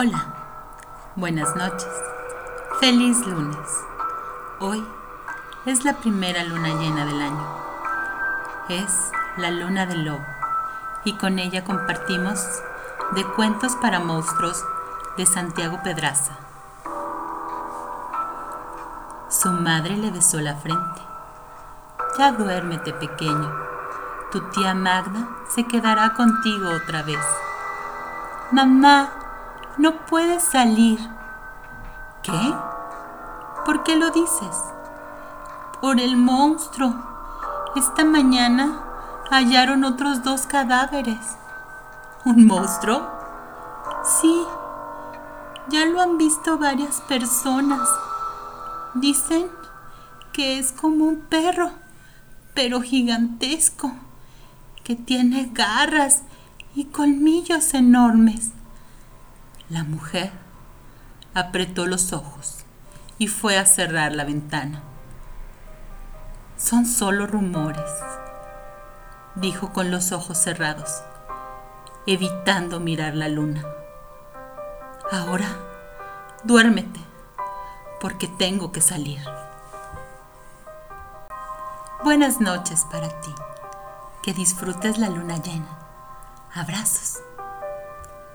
Hola, buenas noches, feliz lunes. Hoy es la primera luna llena del año. Es la luna del lobo y con ella compartimos de cuentos para monstruos de Santiago Pedraza. Su madre le besó la frente. Ya duérmete pequeño, tu tía Magda se quedará contigo otra vez. Mamá, no puedes salir. ¿Qué? ¿Por qué lo dices? Por el monstruo. Esta mañana hallaron otros dos cadáveres. ¿Un monstruo? Sí. Ya lo han visto varias personas. Dicen que es como un perro, pero gigantesco, que tiene garras y colmillos enormes. La mujer apretó los ojos y fue a cerrar la ventana. Son solo rumores, dijo con los ojos cerrados, evitando mirar la luna. Ahora, duérmete, porque tengo que salir. Buenas noches para ti. Que disfrutes la luna llena. Abrazos.